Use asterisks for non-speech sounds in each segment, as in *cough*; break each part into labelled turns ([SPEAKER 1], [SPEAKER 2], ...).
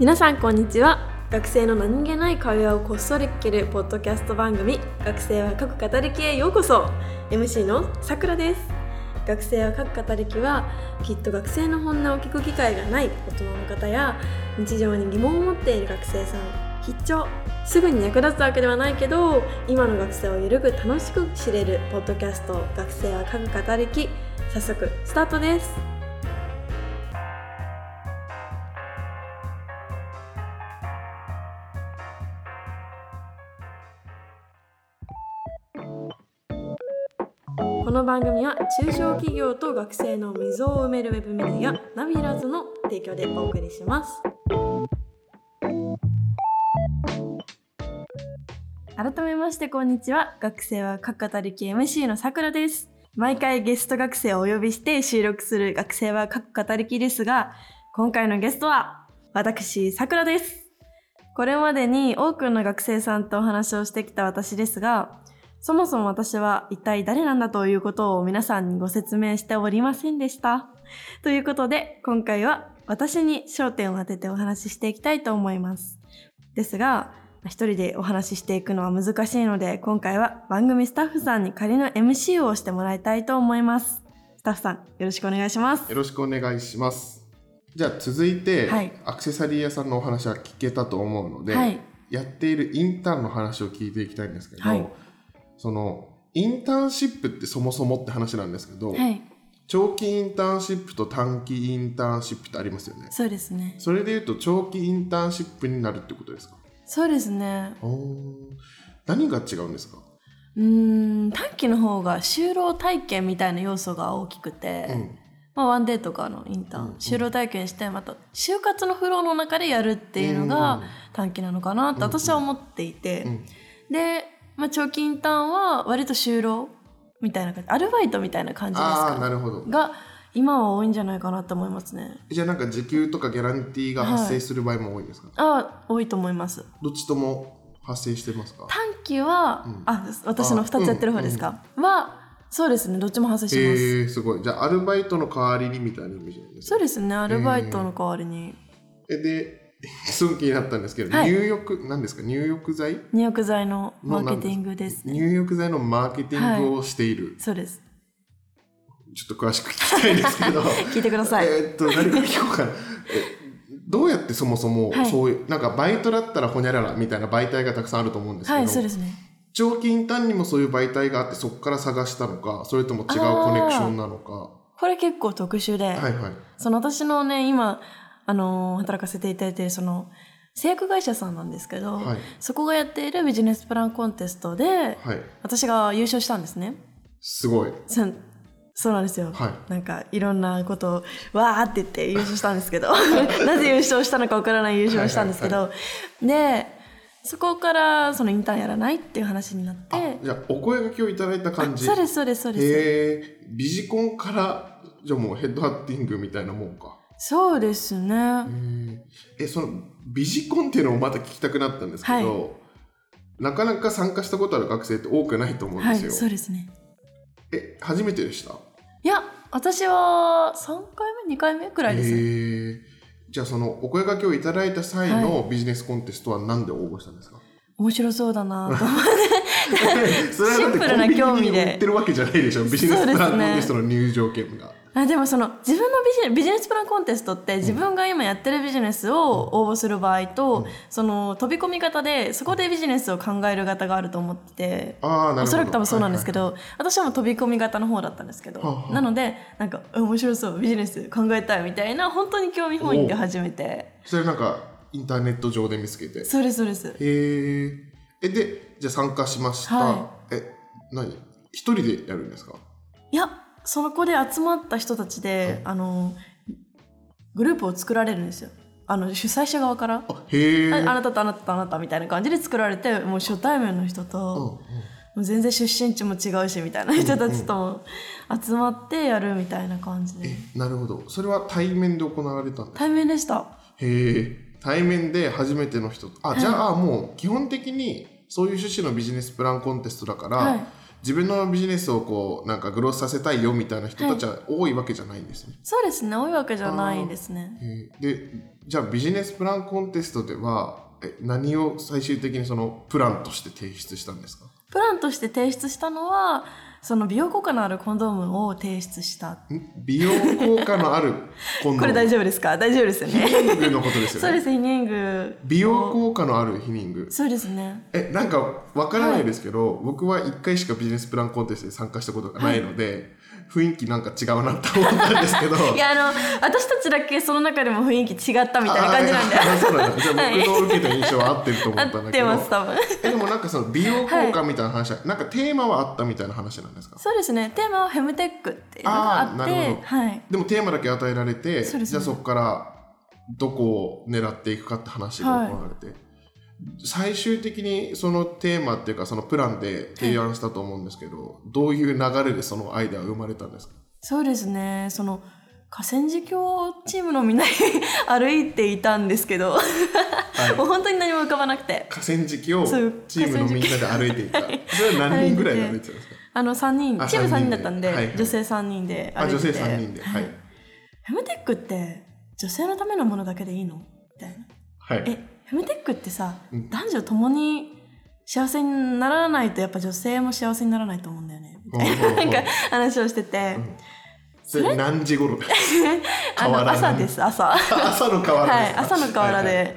[SPEAKER 1] 皆さんこんにちは。学生の何気ない会話をこっそり聞けるポッドキャスト番組学生は各語りきへようこそ。MC のさくらです。学生は各語りきはきっと学生の本音を聞く機会がない大人の方や日常に疑問を持っている学生さん必聴。すぐに役立つわけではないけど今の学生をゆるく楽しく知れるポッドキャスト学生は各語りき早速スタートです。この番組は中小企業と学生の溝を埋めるウェブメディアナビラズの提供でお送りします。改めましてこんにちは。学生は各語り系 MC のさくらです。毎回ゲスト学生をお呼びして収録する学生は各語りきですが今回のゲストは私さくらです。これまでに多くの学生さんとお話をしてきた私ですがそもそも私は一体誰なんだということを皆さんにご説明しておりませんでした。ということで、今回は私に焦点を当ててお話ししていきたいと思います。ですが、一人でお話ししていくのは難しいので、今回は番組スタッフさんに仮の MC をしてもらいたいと思います。スタッフさん、よろしくお願いします。
[SPEAKER 2] よろしくお願いします。じゃあ続いて、
[SPEAKER 1] はい
[SPEAKER 2] アクセサリー屋さんのお話は聞けたと思うので、
[SPEAKER 1] はい
[SPEAKER 2] やっているインターンの話を聞いていきたいんですけど、
[SPEAKER 1] はい
[SPEAKER 2] そのインターンシップってそもそもって話なんですけど、
[SPEAKER 1] はい、
[SPEAKER 2] 長期インターンシップと短期インターンシップってありますよね。
[SPEAKER 1] そうですね。
[SPEAKER 2] それでいうと長期インターンシップになるってことですか？
[SPEAKER 1] そうですね。
[SPEAKER 2] 何が違うんですか、
[SPEAKER 1] うーん、短期の方が就労体験みたいな要素が大きくて、
[SPEAKER 2] うん。
[SPEAKER 1] まあ、ワンデーとかのインターン、
[SPEAKER 2] うんうん。
[SPEAKER 1] 就労体験してまた就活のフローの中でやるっていうのが短期なのかなって私は思っていて、
[SPEAKER 2] うん。
[SPEAKER 1] で、まあ、長期インターンは割と就労みたいな感じアルバイトみたいな感じです
[SPEAKER 2] ああな
[SPEAKER 1] か
[SPEAKER 2] るほど。
[SPEAKER 1] が今は多いんじゃないかなと思いますね。
[SPEAKER 2] じゃあなんか時給とかギャランティーが発生する場合も多いんですか、
[SPEAKER 1] あ多いと思います。
[SPEAKER 2] どっちとも発生してますか？
[SPEAKER 1] 短期は、
[SPEAKER 2] うん。
[SPEAKER 1] あ私の2つやってる方ですか、はそうですねどっちも発生します、
[SPEAKER 2] へえすごい。じゃあアルバイトの代わりにみたいなイメージですね。
[SPEAKER 1] そうですねアルバイトの代わりに。
[SPEAKER 2] えですごく気になったんですけど、
[SPEAKER 1] はい。
[SPEAKER 2] 入浴なんですか？入浴剤？
[SPEAKER 1] 入浴剤のマーケティングですね。
[SPEAKER 2] 入浴剤のマーケティングをしている、
[SPEAKER 1] そうです。
[SPEAKER 2] ちょっと詳しく聞きたいんですけど。*laughs*
[SPEAKER 1] 聞いてください、
[SPEAKER 2] えーっと何から聞こうかな。えどうやってそもそも
[SPEAKER 1] はい。
[SPEAKER 2] そういう、なんかバイトだったらほにゃららみたいな媒体がたくさんあると思うんですけど、
[SPEAKER 1] はいそうですね。
[SPEAKER 2] 長期インターンにもそういう媒体があってそこから探したのかそれとも違うコネクションなのか。
[SPEAKER 1] これ結構特殊で、
[SPEAKER 2] はいはい。
[SPEAKER 1] その私のね今あのー働かせていただいているその製薬会社さんなんですけど、
[SPEAKER 2] はい。
[SPEAKER 1] そこがやっているビジネスプランコンテストで
[SPEAKER 2] はい。
[SPEAKER 1] 私が優勝したんですね。
[SPEAKER 2] すごい。
[SPEAKER 1] そそうなんですよ、
[SPEAKER 2] はい。
[SPEAKER 1] なんかいろんなことをわーって言って優勝したんですけど *laughs* なぜ優勝したのかわからない優勝をしたんですけど、でそこからそのインターンやらないっていう話になって
[SPEAKER 2] じゃあお声掛けをいただいた感じ。
[SPEAKER 1] そうですそうですそうです。
[SPEAKER 2] へえビジコンからじゃあもうヘッドハッティングみたいなもんか
[SPEAKER 1] そうですね、
[SPEAKER 2] へええそのビジコンっていうのもまた聞きたくなったんですけど、なかなか参加したことある学生って多くないと思うん
[SPEAKER 1] はい
[SPEAKER 2] ですよ、
[SPEAKER 1] そうですね。
[SPEAKER 2] え初めてでした？
[SPEAKER 1] いや私は3回目2回目くらいです。ね
[SPEAKER 2] じゃあそのお声掛けをいただいた際のビジネスコンテストは何で応募したんですか、
[SPEAKER 1] 面白そうだなと思って。*laughs* シンプルな興味で。
[SPEAKER 2] 売ってるわけじゃないでしょ。ビジネスコンテストの入場券が、
[SPEAKER 1] あでもその自分のビジネビジネスプランコンテストって自分が今やってるビジネスを応募する場合と、その飛び込み方でそこでビジネスを考える方があると思っておそらく多分そうなんですけ
[SPEAKER 2] ど、
[SPEAKER 1] ど、私はもう飛び込み型の方だったんですけど、
[SPEAKER 2] はあはあ。
[SPEAKER 1] なのでなんかえ面白そうビジネス考えたいみたいな本当に興味本位で始めて。
[SPEAKER 2] それなんかインターネット上で見つけて。へ
[SPEAKER 1] そうですそうです。
[SPEAKER 2] ええでじゃあ参加しました、
[SPEAKER 1] は
[SPEAKER 2] え何？一人でやるんですか？
[SPEAKER 1] いやその子で集まった人たちで、あのグループを作られるんですよ。あの主催者側から。
[SPEAKER 2] あ
[SPEAKER 1] なたとあなたとあなたみたいな感じで作られてもう初対面の人と、もう全然出身地も違うしみたいな人たちとも集まってやるみたいな感じで、
[SPEAKER 2] えなるほど。それは対面で行われたんです
[SPEAKER 1] 対面でした。
[SPEAKER 2] へえ。対面で初めての人あじゃあもう基本的にそういう趣旨のビジネスプランコンテストだから、
[SPEAKER 1] はい
[SPEAKER 2] 自分のビジネスをこうなんかグロースさせたいよみたいな人たちは多いわけじゃないんですね。
[SPEAKER 1] そうですね。多いわけじゃないですね。
[SPEAKER 2] えーでじゃあビジネスプランコンテストではえ何を最終的にそのプランとして提出したんですか？
[SPEAKER 1] プランとして提出したのはその美容効果のあるコンドームを提出した。
[SPEAKER 2] ん？美容効果のあるコンドーム。*laughs*
[SPEAKER 1] これ大丈夫ですか？大丈夫ですよ
[SPEAKER 2] ヒ
[SPEAKER 1] ね
[SPEAKER 2] ニングのことですよね。
[SPEAKER 1] そうですヒニング
[SPEAKER 2] 美容効果のあるヒニング
[SPEAKER 1] そうですね。
[SPEAKER 2] えなんかわからないですけど、僕は1回しかビジネスプランコンテストに参加したことがないので、雰囲気なんか違うなって思ったんですけど。*laughs*
[SPEAKER 1] いやあの私たちだけその中でも雰囲気違ったみたいな感じなんで。*laughs*
[SPEAKER 2] そうなんだ。じゃあ
[SPEAKER 1] はい。
[SPEAKER 2] 僕の受けた印象は合ってると思ったんだけど。
[SPEAKER 1] てます多分。
[SPEAKER 2] えでもなんかその美容効果みたいな話は、なんかテーマはあったみたいな話なんですか？
[SPEAKER 1] そうですね。テーマはフェムテックっていうのがあって
[SPEAKER 2] なるほど。
[SPEAKER 1] はい。
[SPEAKER 2] でもテーマだけ与えられて
[SPEAKER 1] ね。
[SPEAKER 2] じゃあそこからどこを狙っていくかって話が行われて、最終的にそのテーマっていうかそのプランで提案したと思うんですけど、どういう流れでそのアイデアが生まれたんですか？
[SPEAKER 1] そうですね。その河川敷境チームのみんなに歩いていたんですけど、もう本当に何も浮かばなくて。
[SPEAKER 2] 河川敷をチームのみんなで歩いていた。それは何人ぐらいで歩いてたんですか？
[SPEAKER 1] あの3人。
[SPEAKER 2] あ
[SPEAKER 1] チーム3
[SPEAKER 2] 三人
[SPEAKER 1] だったんで、
[SPEAKER 2] はいはい。
[SPEAKER 1] 女性3人で
[SPEAKER 2] あ女性
[SPEAKER 1] 歩いてて。
[SPEAKER 2] 3人で。はい、
[SPEAKER 1] フェムテックって女性のためのものだけでいいの？みたいな。
[SPEAKER 2] はい。
[SPEAKER 1] えフェムテックってさ、
[SPEAKER 2] うん。
[SPEAKER 1] 男女ともに幸せにならないとやっぱ女性も幸せにならないと思うんだよね。みたいななんか話をしてて、
[SPEAKER 2] それ？何時頃？*laughs*
[SPEAKER 1] あの朝です朝。*laughs*
[SPEAKER 2] 朝の河原
[SPEAKER 1] はい
[SPEAKER 2] ですか
[SPEAKER 1] 朝の河原で、
[SPEAKER 2] はいはい。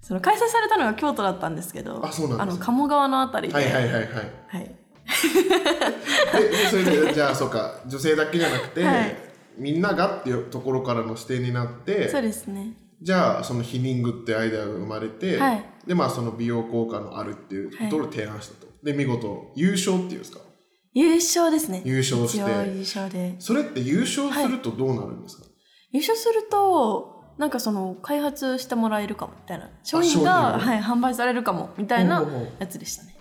[SPEAKER 1] その開催されたのが京都だったんですけど
[SPEAKER 2] あそうなんですね。
[SPEAKER 1] の鴨川のあたりで、
[SPEAKER 2] はいはいはいはい。
[SPEAKER 1] はい。*laughs*
[SPEAKER 2] ででそれでじゃあそうか。女性だけじゃなくて、
[SPEAKER 1] はい。
[SPEAKER 2] みんながっていうところからの視点になって
[SPEAKER 1] そうですね
[SPEAKER 2] じゃあそのヒニングってアイデアが生まれて、
[SPEAKER 1] はい。
[SPEAKER 2] でまあその美容効果のあるっていうところを提案したと、で見事優勝っていうんですか？
[SPEAKER 1] 優勝ですね。
[SPEAKER 2] 優勝して。
[SPEAKER 1] 優勝で。
[SPEAKER 2] それって優勝するとどうなるんですか、
[SPEAKER 1] 優勝するとなんかその開発してもらえるかもみたいな商品
[SPEAKER 2] 商
[SPEAKER 1] が、はい、販売されるかもみたいなやつでしたね。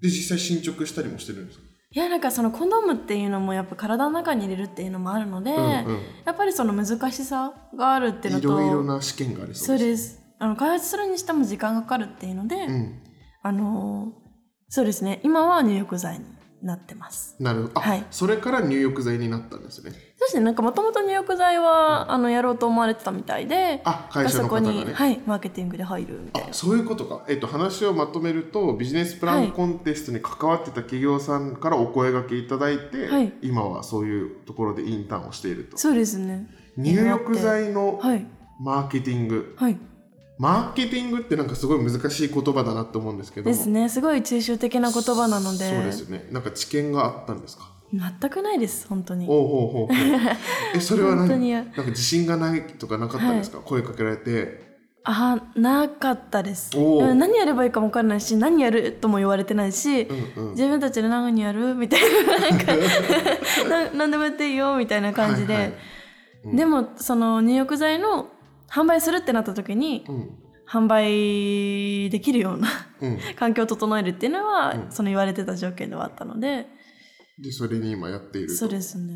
[SPEAKER 2] で実際進捗したりもしてるんですか、
[SPEAKER 1] いやなんかそのコンドームっていうのもやっぱ体の中に入れるっていうのもあるので、
[SPEAKER 2] うんうん。
[SPEAKER 1] やっぱりその難しさがあるっていうの
[SPEAKER 2] い
[SPEAKER 1] と
[SPEAKER 2] ろいろな試験がありそ
[SPEAKER 1] そうう
[SPEAKER 2] です
[SPEAKER 1] です。あの開発するにしても時間がかかるっていうので、
[SPEAKER 2] うん。
[SPEAKER 1] あのーそうですね。今は入浴剤になってます。
[SPEAKER 2] なるほど。あ、
[SPEAKER 1] はい。
[SPEAKER 2] それから入浴剤になったんですね。
[SPEAKER 1] そしてなんかもともと入浴剤は、あのやろうと思われてたみたいで
[SPEAKER 2] あ会社の方がね。
[SPEAKER 1] そこに、はい、マーケティングで入るみたいな。
[SPEAKER 2] あそういうことか、えっと、話をまとめるとビジネスプランコンテストに関わってた企業さんからお声掛けいただいて、
[SPEAKER 1] はい。
[SPEAKER 2] 今はそういうところでインターンをしていると。
[SPEAKER 1] そうですね。
[SPEAKER 2] 入浴剤の
[SPEAKER 1] はい。
[SPEAKER 2] マーケティング、
[SPEAKER 1] はい
[SPEAKER 2] マーケティングってなんかすごい難しい言葉だなと思うんですけど。
[SPEAKER 1] ですね。すごい抽象的な言葉なので。
[SPEAKER 2] そうですよね。なんか知見があったんですか？
[SPEAKER 1] 全くないです本当に。*laughs*
[SPEAKER 2] おうほうほう。ほうえそれは何？なんか自信がないとかなかったんですか、声かけられて。
[SPEAKER 1] あなかったです。何やればいいかも分からないし何やるとも言われてないし、
[SPEAKER 2] うんうん。
[SPEAKER 1] 自分たちで何やるみたいななんか *laughs* な何でもやっていいよみたいな感じで、
[SPEAKER 2] はいはい。うん。
[SPEAKER 1] でもその入浴剤の販売するってなった時に
[SPEAKER 2] うん。
[SPEAKER 1] 販売できるような
[SPEAKER 2] うん。
[SPEAKER 1] 環境を整えるっていうのは、
[SPEAKER 2] うん。
[SPEAKER 1] その言われてた条件ではあったので。
[SPEAKER 2] でそれに今やっていると。
[SPEAKER 1] そうですね。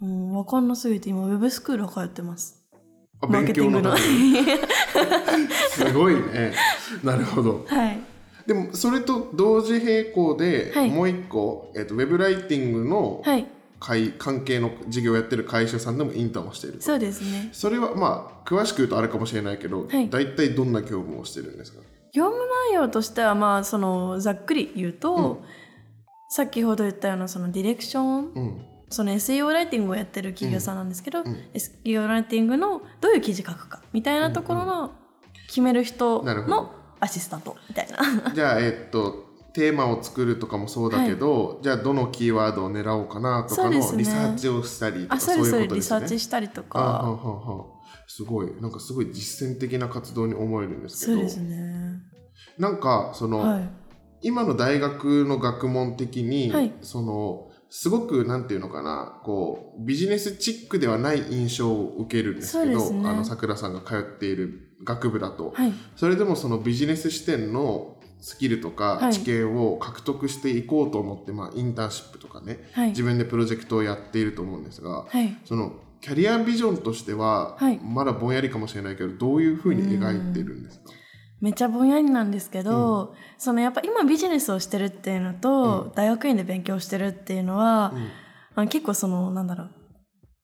[SPEAKER 1] うん分かんなすぎて今ウェブスクール通ってます。
[SPEAKER 2] あ
[SPEAKER 1] マーケティングの。
[SPEAKER 2] 勉強のためにすごいね。なるほど。
[SPEAKER 1] はい。
[SPEAKER 2] でもそれと同時並行で、
[SPEAKER 1] はい。
[SPEAKER 2] もう一個、えっとウェブライティングの
[SPEAKER 1] はい
[SPEAKER 2] 会関係の事業をやってる会社さんでもインターンをしていると。
[SPEAKER 1] そうですね。
[SPEAKER 2] それはまあ詳しく言うとあれかもしれないけど、
[SPEAKER 1] はい。
[SPEAKER 2] 大体どんな業務をしてるんですか？
[SPEAKER 1] 業務内容としてはまあそのざっくり言うと、先ほど言ったようなそのディレクション
[SPEAKER 2] うん。
[SPEAKER 1] その SEO ライティングをやってる企業さんなんですけど、
[SPEAKER 2] うん。
[SPEAKER 1] SEO ライティングのどういう記事書くかみたいなところの決める人のアシスタントみたいな。*laughs*
[SPEAKER 2] じゃあえっとテーマを作るとかもそうだけど、じゃあどのキーワードを狙おうかなとかのリサーチをしたりとか
[SPEAKER 1] あそうですそうです。リ
[SPEAKER 2] いうことですね？
[SPEAKER 1] サーチしたりと
[SPEAKER 2] あはん
[SPEAKER 1] か
[SPEAKER 2] はんはん。すごいなんかすごい実践的な活動に思えるんですけど。
[SPEAKER 1] そうですね。
[SPEAKER 2] なんかその、
[SPEAKER 1] はい。
[SPEAKER 2] 今の大学の学問的に、
[SPEAKER 1] はい。
[SPEAKER 2] そのすごくなんていうのかなこうビジネスチックではない印象を受けるんですけど
[SPEAKER 1] ね。
[SPEAKER 2] あのさくらさんが通っている学部だと、
[SPEAKER 1] はい。
[SPEAKER 2] それでもそのビジネス視点のスキルとか
[SPEAKER 1] はい。
[SPEAKER 2] 知見を獲得していこうと思って、まあ、インターンシップとかね
[SPEAKER 1] はい。
[SPEAKER 2] 自分でプロジェクトをやっていると思うんですが
[SPEAKER 1] はい。
[SPEAKER 2] そのキャリアビジョンとしては、
[SPEAKER 1] はい。
[SPEAKER 2] まだぼんやりかもしれないけどどういうふうに描いてるんですか、
[SPEAKER 1] めっちゃぼんやりなんですけど、そのやっぱ今ビジネスをしてるっていうのと、
[SPEAKER 2] うん。
[SPEAKER 1] 大学院で勉強してるっていうのは、
[SPEAKER 2] うん。
[SPEAKER 1] あ結構そのなんだろう。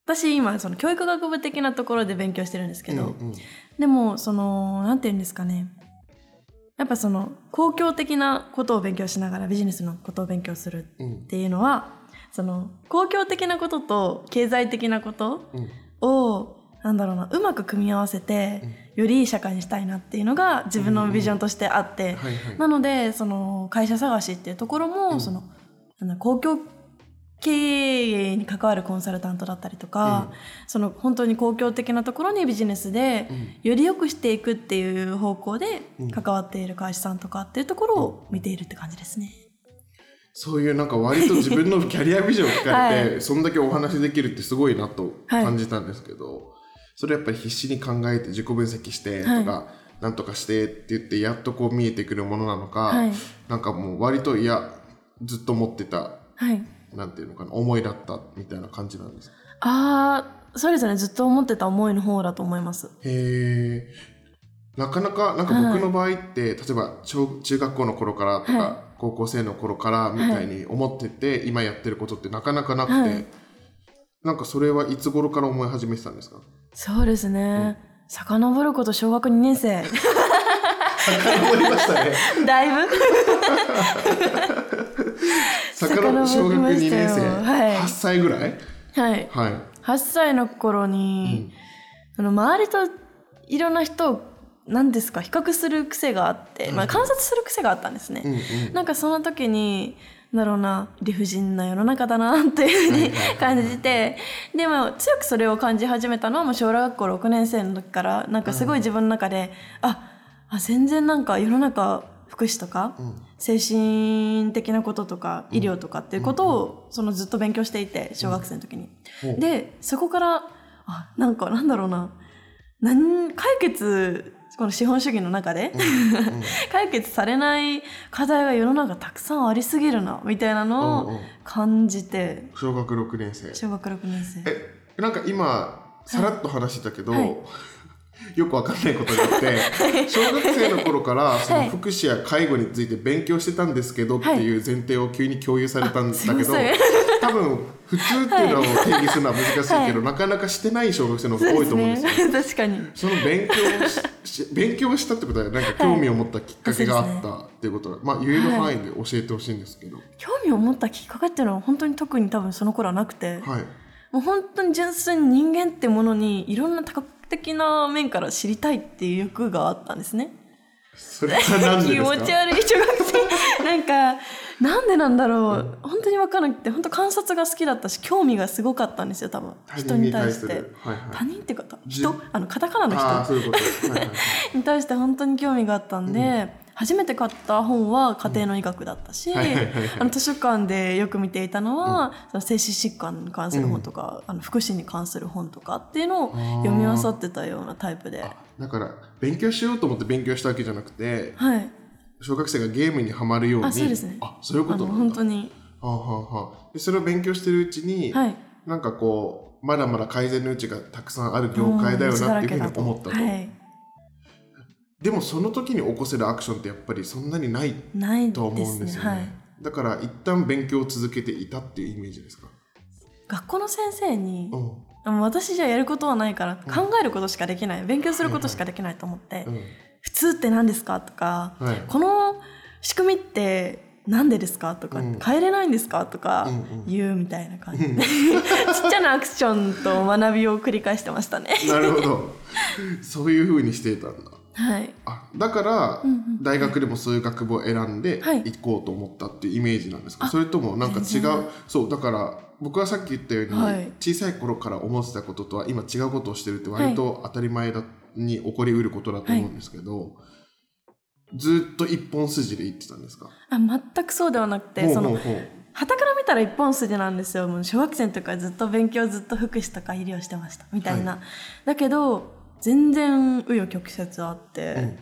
[SPEAKER 1] 私今その教育学部的なところで勉強してるんですけど、
[SPEAKER 2] うんうん。
[SPEAKER 1] でもそのなんて言うんですかねやっぱその公共的なことを勉強しながらビジネスのことを勉強する
[SPEAKER 2] うん
[SPEAKER 1] っていうのはその公共的なことと経済的なこと
[SPEAKER 2] うん。
[SPEAKER 1] をなんだろうなうまく組み合わせてよりいい社会にしたいなっていうのが自分のビジョンとしてあって、なのでその会社探しっていうところも、
[SPEAKER 2] うん。
[SPEAKER 1] その公共経営に関わるコンサルタントだったりとか、その本当に公共的なところにビジネスで
[SPEAKER 2] うん。
[SPEAKER 1] より良くしていくっていう方向で
[SPEAKER 2] うん。
[SPEAKER 1] 関わっている会社さんとかっていうところを見ているって感じですね。
[SPEAKER 2] そういうなんか割と自分のキャリアビジョンを聞かれて、*laughs*
[SPEAKER 1] は
[SPEAKER 2] そんだけお話できるってすごいなと感じたんですけど、それやっぱり必死に考えて自己分析してとか、
[SPEAKER 1] は
[SPEAKER 2] なんとかしてって言ってやっとこう見えてくるものなのか、
[SPEAKER 1] はい、
[SPEAKER 2] なんかもう割といやずっと持ってた
[SPEAKER 1] はい、
[SPEAKER 2] なんていうのかな思いだったみたいな感じなんですか？
[SPEAKER 1] ああそうですね。ずっと思ってた思いの方だと思います。
[SPEAKER 2] へえなかなかなんか僕の場合って、例えば小中学校の頃からとか、
[SPEAKER 1] は
[SPEAKER 2] 高校生の頃からみたいに思ってて、今やってることってなかなかなくて、
[SPEAKER 1] はい。
[SPEAKER 2] なんかそれはいつ頃から思い始めてたんですか？
[SPEAKER 1] そうですね。遡ること小学2年生。*laughs*
[SPEAKER 2] 遡りましたね。*laughs*
[SPEAKER 1] だいぶ *laughs* *laughs*
[SPEAKER 2] 遡小学2年生、
[SPEAKER 1] はい。
[SPEAKER 2] 8歳ぐらい？
[SPEAKER 1] はい。
[SPEAKER 2] はい、
[SPEAKER 1] 8歳の頃
[SPEAKER 2] う
[SPEAKER 1] に、
[SPEAKER 2] ん。
[SPEAKER 1] その周りといろんな人を何ですか？比較する癖があって、まあ、観察する癖があったんですね、
[SPEAKER 2] うんうん。
[SPEAKER 1] なんかその時にだろうな理不尽な世の中だなっていうふうに感じてでも強くそれを感じ始めたのはもう小学校6年生の時からなんかすごい自分の中で、ああ全然なんか世の中福祉とか、
[SPEAKER 2] うん
[SPEAKER 1] 精神的なこととか医療とかっていうことをそのずっと勉強していて小学生の時に。でそこからあなんかなんだろうな。なん解決この資本主義の中で、*laughs* 解決されない課題が世の中たくさんありすぎるなみたいなのを感じて。
[SPEAKER 2] 小学6年生。
[SPEAKER 1] 小学6年生。
[SPEAKER 2] えなんか今さらっと話してたけど、
[SPEAKER 1] はい
[SPEAKER 2] よくわかんないことになって小学生の頃からその
[SPEAKER 1] はい
[SPEAKER 2] 福祉や介護について勉強してたんですけどってい。う前提を急に共有されたんだけど、多分普通っていうのを定義するのは難しいけど、なかなかしてない小学生の方が多いと思うんですよ。
[SPEAKER 1] ね。確かに。
[SPEAKER 2] その勉強をしし勉強をしたってことはなんか興味を持ったきっかけがあったっていうことは、まあ言える範囲で教えてほしいんですけど、
[SPEAKER 1] 興味を持ったきっかけっていうのは本当に特に多分その頃はなくて、
[SPEAKER 2] はい、
[SPEAKER 1] もう本当に純粋に人間ってものにいろんな多角的な面から知りたいっていう欲があったんですね。
[SPEAKER 2] それは何で
[SPEAKER 1] 気
[SPEAKER 2] ですか？*laughs*
[SPEAKER 1] 持ち悪い小学生。なんかなんでなんだろう、本当に分からなくて本当観察が好きだったし興味がすごかったんですよ多分。
[SPEAKER 2] 他
[SPEAKER 1] 人に
[SPEAKER 2] 対
[SPEAKER 1] 対して。
[SPEAKER 2] する、はいはい、
[SPEAKER 1] 他人って方
[SPEAKER 2] じ
[SPEAKER 1] 人？あのカタカナの人
[SPEAKER 2] はいはい *laughs*
[SPEAKER 1] に対して本当に興味があったんで、初めて買った本は家庭の医学だったし、あの図書館でよく見ていたのは、その精神疾患に関する本とか、あの福祉に関する本とかっていうのを読み漁ってたようなタイプで。
[SPEAKER 2] だから勉強しようと思って勉強したわけじゃなくて
[SPEAKER 1] はい、
[SPEAKER 2] 小学生がゲームにはまるように
[SPEAKER 1] あそうですね。
[SPEAKER 2] あそういうことなんだ。
[SPEAKER 1] 本当に、
[SPEAKER 2] はあはあはあ。でそれを勉強してるうちに、
[SPEAKER 1] はい、
[SPEAKER 2] なんかこうまだまだ改善の余地がたくさんある業界だよなっていうふうに思ったと、
[SPEAKER 1] はい、
[SPEAKER 2] でもその時に起こせるアクションってやっぱりそんなにないと思うんですよね。
[SPEAKER 1] はい、
[SPEAKER 2] だから一旦勉強を続けていたっていうイメージですか、
[SPEAKER 1] 学校の先生に
[SPEAKER 2] う、ん。
[SPEAKER 1] 私じゃやることはないから考えることしかできない、勉強することしかできないと思って、
[SPEAKER 2] うん。
[SPEAKER 1] 普通って何ですか？とか、
[SPEAKER 2] はい。
[SPEAKER 1] この仕組みってなんでですか？とか、
[SPEAKER 2] うん。
[SPEAKER 1] 変えれないんですか？とか
[SPEAKER 2] うんうん。
[SPEAKER 1] 言うみたいな感じで、*laughs* ちっちゃなアクションと学びを繰り返してましたね。
[SPEAKER 2] なるほど。そういうふうにしていたんだ
[SPEAKER 1] はい、
[SPEAKER 2] あだから、大学でもそういう学部を選んで
[SPEAKER 1] はい。
[SPEAKER 2] 行こうと思ったっていうイメージなんですか、
[SPEAKER 1] あ
[SPEAKER 2] それともなんか違う？そうだから僕はさっき言ったように、
[SPEAKER 1] はい。
[SPEAKER 2] 小さい頃から思ってたこととは今違うことをしてるって割と当たり前だに起こりうることだと思うんですけど、ずっと一本筋で行ってたんですか？
[SPEAKER 1] あ全くそうではなくてそのから見たら一本筋なんですよ。もう小学生の時からずっと勉強ずっと福祉とか医療してました。みたいな、
[SPEAKER 2] は
[SPEAKER 1] だけど全然紆余曲折あって、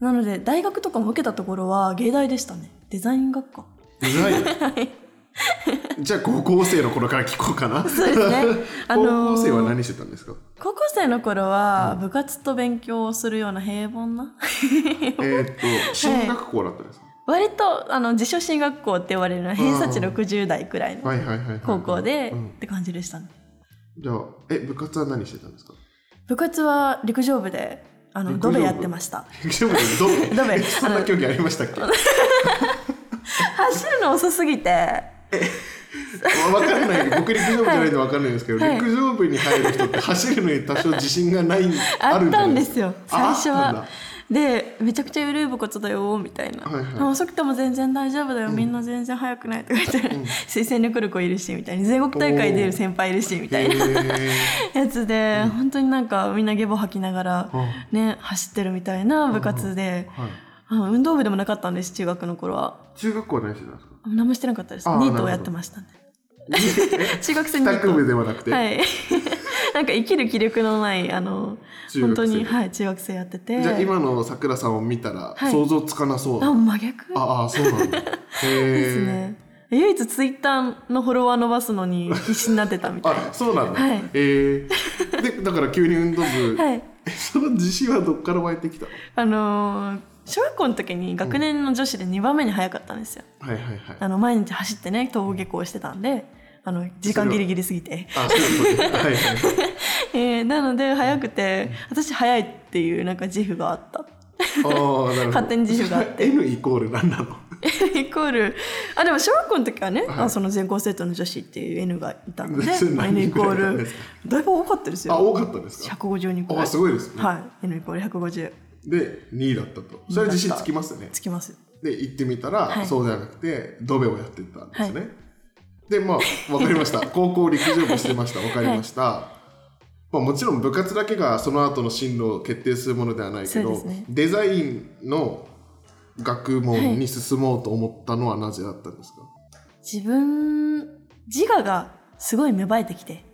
[SPEAKER 1] なので大学とかも受けたところは芸大でしたね。デザイン学科。
[SPEAKER 2] デザイン？*laughs*
[SPEAKER 1] はい。*laughs*
[SPEAKER 2] じゃあ高校生の頃から聞こうかな。
[SPEAKER 1] そうですね。*laughs* あ
[SPEAKER 2] 高
[SPEAKER 1] のー
[SPEAKER 2] 校生は何してたんですか？
[SPEAKER 1] 高校生の頃は部活と勉強をするような平凡な。
[SPEAKER 2] えーっと進学校だったんですか、
[SPEAKER 1] 割とあの自称進学校って言われるのは偏差値60代くらいの
[SPEAKER 2] はいはいはいはいはい。
[SPEAKER 1] 高校で
[SPEAKER 2] うん。
[SPEAKER 1] って感じでしたね。
[SPEAKER 2] じゃあえ部活は何してたんですか？
[SPEAKER 1] 部活は陸上部であの
[SPEAKER 2] 陸上部。
[SPEAKER 1] ドベやってました。
[SPEAKER 2] でもどう
[SPEAKER 1] ドベ？
[SPEAKER 2] そんな競技ありましたっけ？わ *laughs*
[SPEAKER 1] 走るの遅すぎて。
[SPEAKER 2] からない。僕陸上部じゃないんでわかんないんですけど、
[SPEAKER 1] はい。
[SPEAKER 2] 陸上部に入る人って走るのに多少自信がない *laughs*
[SPEAKER 1] あっ
[SPEAKER 2] るんじゃない
[SPEAKER 1] たんですよ最初は。でめちゃくちゃ緩い部活だよみたいな、
[SPEAKER 2] はいはい。
[SPEAKER 1] あ遅くても全然大丈夫だよ、みんな全然速くないとか言って、推薦で来る子いるしみたいに全国大会出る先輩いるしみたいな
[SPEAKER 2] へ
[SPEAKER 1] やつで、本当になんかみんなゲボ吐きながら、
[SPEAKER 2] ー
[SPEAKER 1] ね走ってるみたいな部活で、
[SPEAKER 2] はい、
[SPEAKER 1] あ運動部でもなかったんです中学の頃は。
[SPEAKER 2] 中学校は何してたんですか？
[SPEAKER 1] 何もしてなかったです。ニートをやってましたね。中学生ニート。
[SPEAKER 2] 帰宅部ではなくて、
[SPEAKER 1] はい *laughs* なんか生きる気力のないあの本当にはい中学生やってて。
[SPEAKER 2] じゃあ今のさくらさんを見たら
[SPEAKER 1] はい。
[SPEAKER 2] 想像つかなそうな、
[SPEAKER 1] あ真逆？
[SPEAKER 2] ああそうなんだ。*laughs* へえ
[SPEAKER 1] ですね。唯一ツイッターのフォロワー伸ばすのに必死になってたみたいな。
[SPEAKER 2] あそうなんだ、
[SPEAKER 1] はい。
[SPEAKER 2] えー、でだから急に運動部、*laughs*
[SPEAKER 1] はい。
[SPEAKER 2] えその自信はどっから湧いてきたの？
[SPEAKER 1] あのー小学校の時に学年の女子で2番目に早かったんですよ、
[SPEAKER 2] はいはいはい。
[SPEAKER 1] あの毎日走ってね登下校してたんであの時間ギリギリすぎて、
[SPEAKER 2] あそういうことね。はいはい。*laughs*
[SPEAKER 1] えーなので早くて私早いっていうなんか自負があった。
[SPEAKER 2] ああなるほど。
[SPEAKER 1] 勝手に自負があって。*laughs*
[SPEAKER 2] N イコール何なの？
[SPEAKER 1] イコール。あでも小学校の時はね、
[SPEAKER 2] はい。
[SPEAKER 1] あその全校生徒の女子っていう N がいたので *laughs* N イコールだいぶ多かったです
[SPEAKER 2] あ
[SPEAKER 1] よ
[SPEAKER 2] 多かったですか
[SPEAKER 1] ？150人くらい。
[SPEAKER 2] あすごいですね、
[SPEAKER 1] はい。N イコール150
[SPEAKER 2] で2位だったと。それは自信つきますね。
[SPEAKER 1] つきます。
[SPEAKER 2] で行ってみたら、
[SPEAKER 1] はい。
[SPEAKER 2] そうじゃなくてドベをやってたんですね、でまあ分かりました。高校陸上部してました。分かりました、まあ、もちろん部活だけがその後の進路を決定するものではないけど、
[SPEAKER 1] ね。
[SPEAKER 2] デザインの学問に進もうと思ったのはなぜだったんですか、
[SPEAKER 1] 自分自我がすごい芽生えてきて。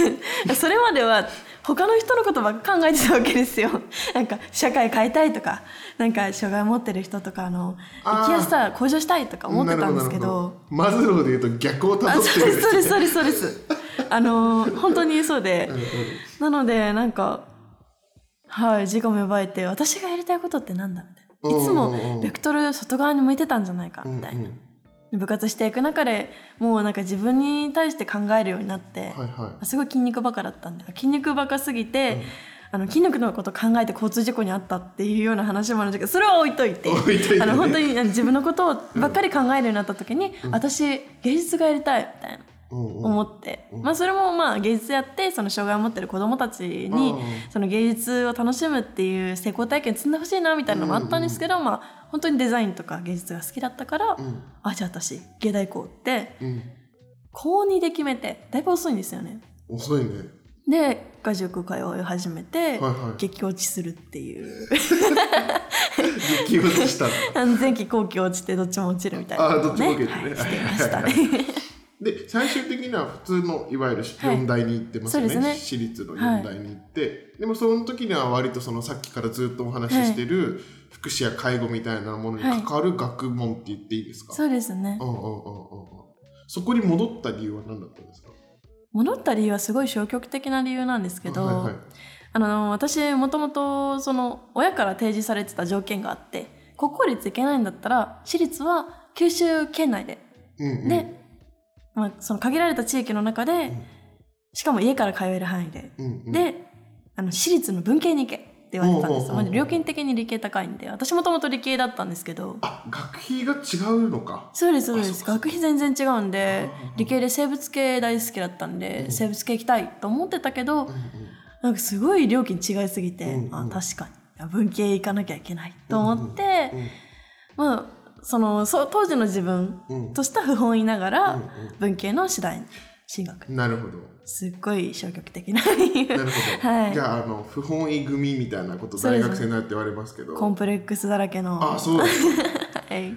[SPEAKER 1] *laughs* それまでは他の人のことばっか考えてたわけですよ。*laughs* なんか社会変えたいとかなんか障害を持ってる人とかあの生きやすさ向上したいとか思ってたんですけど。
[SPEAKER 2] マズローで言うと逆をた
[SPEAKER 1] あ
[SPEAKER 2] どって
[SPEAKER 1] そう
[SPEAKER 2] る。ん
[SPEAKER 1] ですそうです
[SPEAKER 2] ね
[SPEAKER 1] そうですそうです。*laughs* あの本当にそうで。
[SPEAKER 2] うんうん。
[SPEAKER 1] なのでなんかはい自我芽生えて私がやりたいことってなんだみたいな。いつ
[SPEAKER 2] うんうんうん
[SPEAKER 1] もベクトル外側に向いてたんじゃないか
[SPEAKER 2] うんうん。
[SPEAKER 1] みたいな部活していく中でもうなんか自分に対して考えるようになって、
[SPEAKER 2] はいはい。
[SPEAKER 1] すごい筋肉バカだったんで筋肉バカすぎて、あの筋肉のこと考えて交通事故に遭ったっていうような話もあるんですけどそれは置いといて
[SPEAKER 2] ね。
[SPEAKER 1] あの本当に自分のことをばっかり考えるようになった時に、私芸術がやりたいみたいな。
[SPEAKER 2] うんうん。
[SPEAKER 1] 思って、まあそれもまあ芸術やってその障害を持ってる子どもたちに
[SPEAKER 2] うん
[SPEAKER 1] その芸術を楽しむっていう成功体験積んでほしいなみたいなのもあったんですけど、まあ本当にデザインとか芸術が好きだったから、
[SPEAKER 2] うん。
[SPEAKER 1] あじゃあ私芸大行こうって
[SPEAKER 2] うん。
[SPEAKER 1] 高2で決めてだいぶ遅いんですよね。
[SPEAKER 2] 遅いね。
[SPEAKER 1] で画塾通い始めて、
[SPEAKER 2] はいはい。
[SPEAKER 1] 激落ちするっていう。
[SPEAKER 2] 激落ちしたの。*laughs*
[SPEAKER 1] 安全期後期落ちてどっちも落ちるみたいな
[SPEAKER 2] あどっちも受けてね。
[SPEAKER 1] はい、してましたね。
[SPEAKER 2] で最終的には普通のいわゆる
[SPEAKER 1] はい。
[SPEAKER 2] 4大に行ってますよね,、
[SPEAKER 1] そうですね。
[SPEAKER 2] 私立の4大に行って、でもその時には割とそのさっきからずっとお話ししてる福祉や介護みたいなものに関わる学問って言っていいですか、
[SPEAKER 1] そうですね。
[SPEAKER 2] うんうんうんうんうん。そこに戻った理由は何だったんですか？
[SPEAKER 1] 戻った理由はすごい消極的な理由なんですけど、
[SPEAKER 2] はいはい。
[SPEAKER 1] あの私もともとその親から提示されてた条件があって国公立行けないんだったら私立は九州県内で、
[SPEAKER 2] うんうん、
[SPEAKER 1] で、まあ、その限られた地域の中で、しかも家から通える範囲で、
[SPEAKER 2] うんうん、
[SPEAKER 1] であの私立の文系に行けって言われてたんですまあ料金的に理系高いんで。私もともと理系だったんですけど。
[SPEAKER 2] あ学費が違うのか？
[SPEAKER 1] そうですそうです。学費全然違うんで理系で生物系大好きだったんで、生物系行きたいと思ってたけど、
[SPEAKER 2] うんうん。
[SPEAKER 1] なんかすごい料金違いすぎて、
[SPEAKER 2] うんうん。
[SPEAKER 1] あ確かに。文系行かなきゃいけないと思って、
[SPEAKER 2] うん。
[SPEAKER 1] まあそのそう当時の自分
[SPEAKER 2] うん。
[SPEAKER 1] とした不本意ながら、
[SPEAKER 2] うん
[SPEAKER 1] 文系の次第に進学。
[SPEAKER 2] うんなるほど。
[SPEAKER 1] すっごい消極的な理由
[SPEAKER 2] なるほど、
[SPEAKER 1] はい。
[SPEAKER 2] じゃああの不本意組みたいなこと大学生になって言われますけど。
[SPEAKER 1] コンプレックスだらけの。
[SPEAKER 2] あそうです *laughs*
[SPEAKER 1] はい。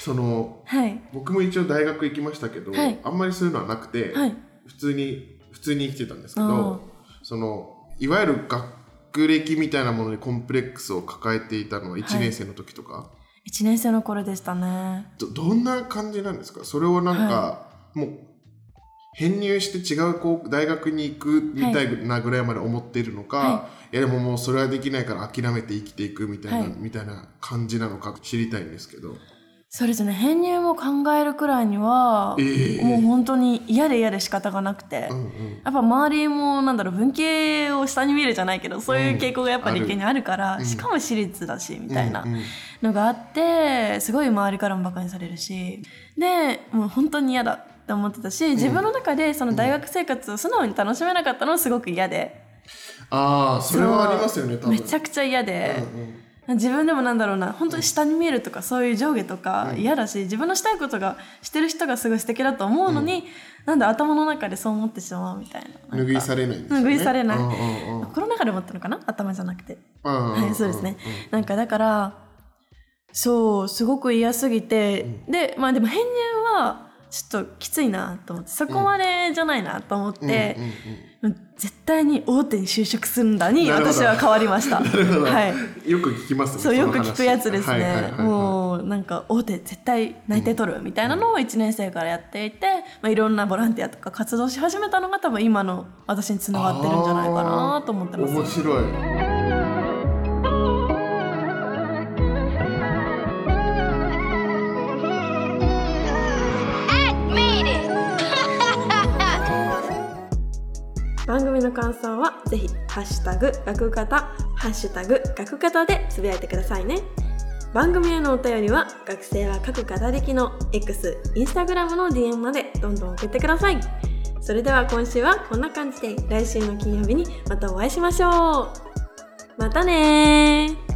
[SPEAKER 2] その
[SPEAKER 1] はい。
[SPEAKER 2] 僕も一応大学行きましたけど、
[SPEAKER 1] はい。
[SPEAKER 2] あんまりそういうのはなくて、
[SPEAKER 1] はい。
[SPEAKER 2] 普通に普通に生きてたんですけ
[SPEAKER 1] あ
[SPEAKER 2] どそのいわゆる学歴みたいなものにコンプレックスを抱えていたのは1年生の時とか、
[SPEAKER 1] 1年生の頃でしたね。
[SPEAKER 2] どどんな感じなんですか？それをなんか、もう編入して違う高大学に行くみたいなぐらいまで思っているのか、、
[SPEAKER 1] はい
[SPEAKER 2] やでももうそれはできないから諦めて生きていくみたいな、
[SPEAKER 1] はい。
[SPEAKER 2] みたいな感じなのか知りたいんですけど。
[SPEAKER 1] そうですね。編入も考えるくらいには、
[SPEAKER 2] ええ
[SPEAKER 1] もう本当に嫌で嫌で仕方がなくて、
[SPEAKER 2] うんうん。
[SPEAKER 1] やっぱ周りもなんだろう文系を下に見るじゃないけどそういう傾向がやっぱ理系にあるから、
[SPEAKER 2] うん。
[SPEAKER 1] しかも私立だしみたいなのがあってすごい周りからもバカにされるし。でもう本当に嫌だって思ってたし自分の中でその大学生活を素直に楽しめなかったのはすごく嫌で、
[SPEAKER 2] ああそれはありますよね
[SPEAKER 1] めちゃくちゃ嫌で。
[SPEAKER 2] うんうん
[SPEAKER 1] 自分でもなんだろうな本当に下に見えるとかそういう上下とか
[SPEAKER 2] うん。
[SPEAKER 1] 嫌だし自分のしたいことがしてる人がすごい素敵だと思うのに、なんで頭の中でそう思ってしまうみたいな。
[SPEAKER 2] 拭いされないんですよね。
[SPEAKER 1] 拭いされない。
[SPEAKER 2] うんうんうん。
[SPEAKER 1] コロナ禍で思ったのかな？頭じゃなくて。
[SPEAKER 2] うんうんうん
[SPEAKER 1] はいそうですね。なんかだからそうすごく嫌すぎて、でまあでも編入はちょっときついなと思ってそこまでじゃないなと思って、
[SPEAKER 2] うんうんうん
[SPEAKER 1] 絶対に大手に就職するんだに私は変わりました。*laughs* はい。
[SPEAKER 2] よく聞きますね。
[SPEAKER 1] そうよく聞くやつですね、
[SPEAKER 2] はいはいはいはい。
[SPEAKER 1] もうなんか大手絶対内定取るみたいなのを1年生からやっていて、まあ、いろんなボランティアとか活動し始めたのが多分今の私につながってるんじゃないかなと思ってます。
[SPEAKER 2] 面白い。
[SPEAKER 1] の感想はぜひハッシュタグ学型ハッシュタグ学型でつぶやいてくださいね。番組へのお便りは学生は各語りきの X、インスタグラムの DM までどんどん送ってください。それでは今週はこんな感じで来週の金曜日にまたお会いしましょう。またねー。